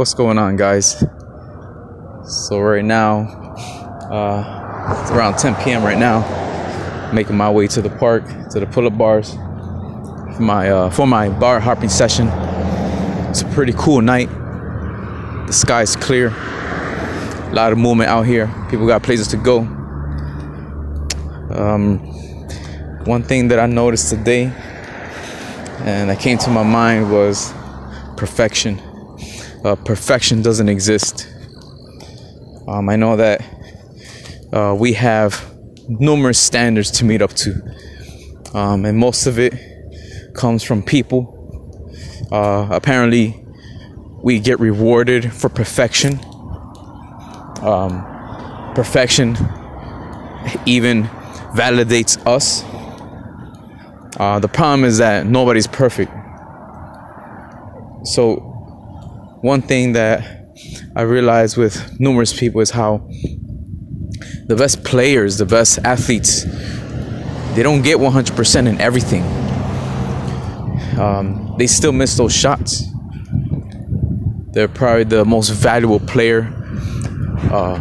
what's going on, guys? So right now, uh, it's around 10 p.m. right now. Making my way to the park, to the pull-up bars for my uh, for my bar hopping session. It's a pretty cool night. The sky's clear. A lot of movement out here. People got places to go. Um, one thing that I noticed today, and that came to my mind, was perfection. Uh, perfection doesn't exist. Um, I know that uh, we have numerous standards to meet up to, um, and most of it comes from people. Uh, apparently, we get rewarded for perfection. Um, perfection even validates us. Uh, the problem is that nobody's perfect. So, one thing that I realized with numerous people is how the best players, the best athletes, they don't get 100% in everything. Um, they still miss those shots. They're probably the most valuable player. Uh,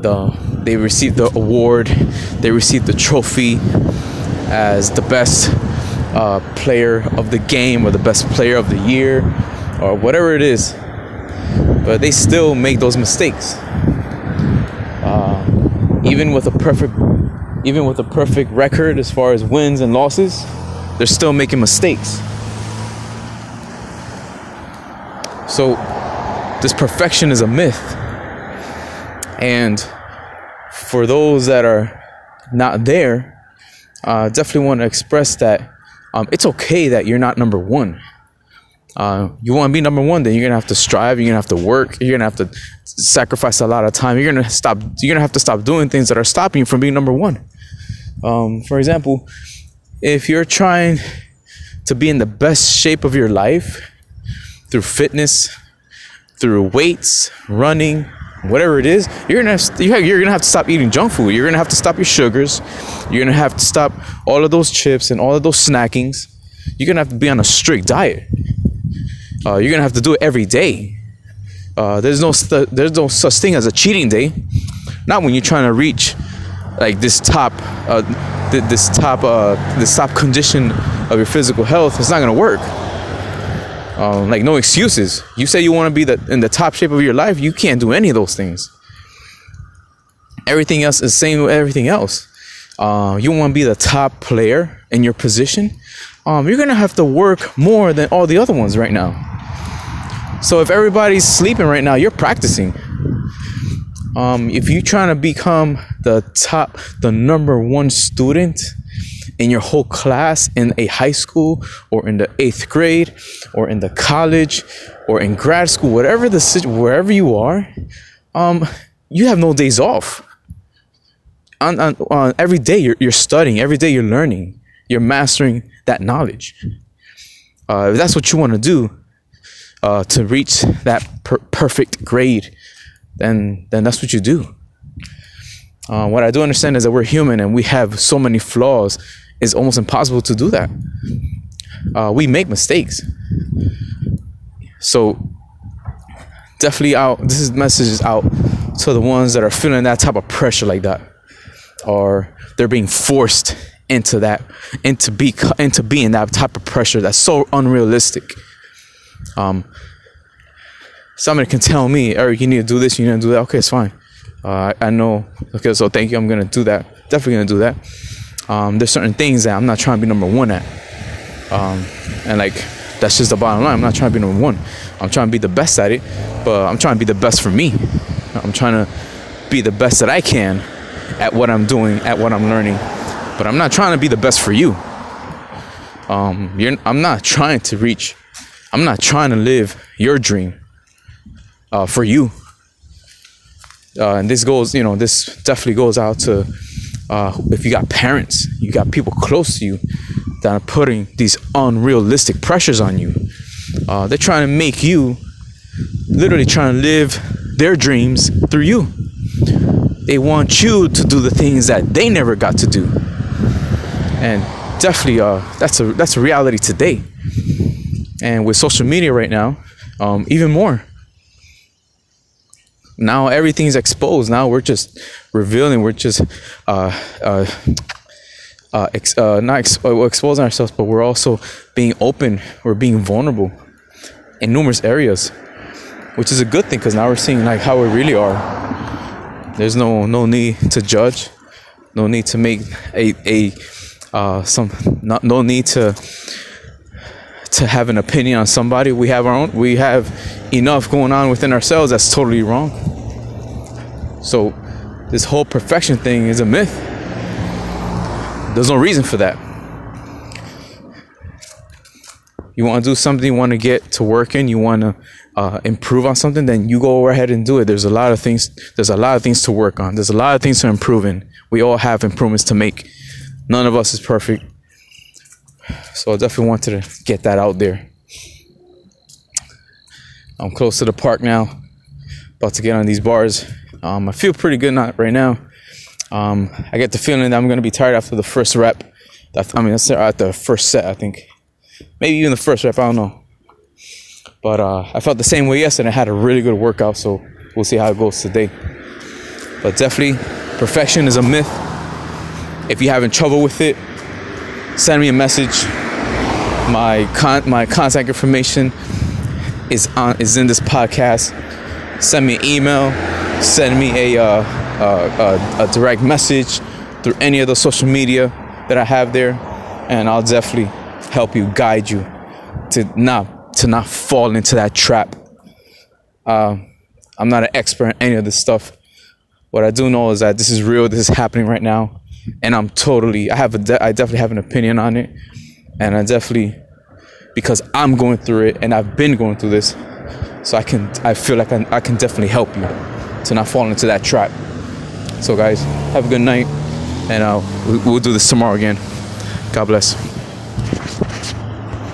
the they received the award, they received the trophy as the best uh, player of the game or the best player of the year or whatever it is. But they still make those mistakes. Uh, even with a perfect, even with a perfect record as far as wins and losses, they're still making mistakes. So, this perfection is a myth. And for those that are not there, uh, definitely want to express that um, it's okay that you're not number one. Uh, you want to be number one, then you're gonna have to strive. You're gonna have to work. You're gonna have to sacrifice a lot of time. You're gonna stop. You're gonna have to stop doing things that are stopping you from being number one. Um, for example, if you're trying to be in the best shape of your life through fitness, through weights, running, whatever it is, you're gonna have, you're gonna have to stop eating junk food. You're gonna have to stop your sugars. You're gonna have to stop all of those chips and all of those snackings. You're gonna have to be on a strict diet. Uh, you're gonna have to do it every day. Uh, there's no st- there's no such thing as a cheating day. Not when you're trying to reach like this top uh, th- this top uh, this top condition of your physical health. It's not gonna work. Um, like no excuses. You say you want to be the, in the top shape of your life, you can't do any of those things. Everything else is same with everything else. Uh, you want to be the top player in your position. Um, you're gonna have to work more than all the other ones right now. So if everybody's sleeping right now, you're practicing. Um, if you're trying to become the top, the number one student in your whole class in a high school or in the eighth grade or in the college or in grad school, whatever the wherever you are, um, you have no days off. On, on, on every day you're, you're studying, every day you're learning, you're mastering that knowledge. Uh, if that's what you want to do uh, to reach that per- perfect grade, then then that's what you do. Uh, what I do understand is that we're human and we have so many flaws it's almost impossible to do that. Uh, we make mistakes. So definitely out. This is messages out to the ones that are feeling that type of pressure like that, or they're being forced into that, into be into being that type of pressure that's so unrealistic. Um, somebody can tell me, Erick, you need to do this, you need to do that. Okay, it's fine. Uh, I, I know. Okay, so thank you. I'm gonna do that. Definitely gonna do that. Um, there's certain things that I'm not trying to be number one at. Um, and like, that's just the bottom line. I'm not trying to be number one. I'm trying to be the best at it, but I'm trying to be the best for me. I'm trying to be the best that I can at what I'm doing, at what I'm learning. But I'm not trying to be the best for you. Um, I'm not trying to reach, I'm not trying to live your dream uh, for you. Uh, and this goes, you know, this definitely goes out to uh, if you got parents, you got people close to you that are putting these unrealistic pressures on you. Uh, they're trying to make you literally trying to live their dreams through you. They want you to do the things that they never got to do. And definitely, uh, that's a that's a reality today. And with social media right now, um, even more. now everything's exposed. Now we're just revealing. We're just uh, uh, uh, ex- uh, not ex- uh, exposing ourselves, but we're also being open. We're being vulnerable in numerous areas, which is a good thing because now we're seeing like how we really are. There's no no need to judge, no need to make a a uh, some not no need to to have an opinion on somebody. We have our own. We have enough going on within ourselves that's totally wrong. So this whole perfection thing is a myth. There's no reason for that. You want to do something, you want to get to work working, you want to uh, improve on something, then you go ahead and do it. There's a lot of things. There's a lot of things to work on. There's a lot of things to improve in. We all have improvements to make. None of us is perfect. So I definitely wanted to get that out there. I'm close to the park now. About to get on these bars. Um, I feel pretty good not right now. Um, I get the feeling that I'm gonna be tired after the first rep. I mean, at the first set, I think. Maybe even the first rep. I don't know. But uh, I felt the same way yesterday. I had a really good workout, so we'll see how it goes today. But definitely, perfection is a myth. If you're having trouble with it, send me a message. My con- my contact information is on is in this podcast. Send me an email. Send me a uh, uh, a, a direct message through any of the social media that I have there, and I'll definitely help you, guide you to not to not fall into that trap. Uh, I'm not an expert in any of this stuff. What I do know is that this is real. This is happening right now, and I'm totally. I have a. De- I definitely have an opinion on it, and I definitely because I'm going through it and I've been going through this, so I can. I feel like I, I can definitely help you to not fall into that trap. So, guys, have a good night, and uh, we'll do this tomorrow again. God bless.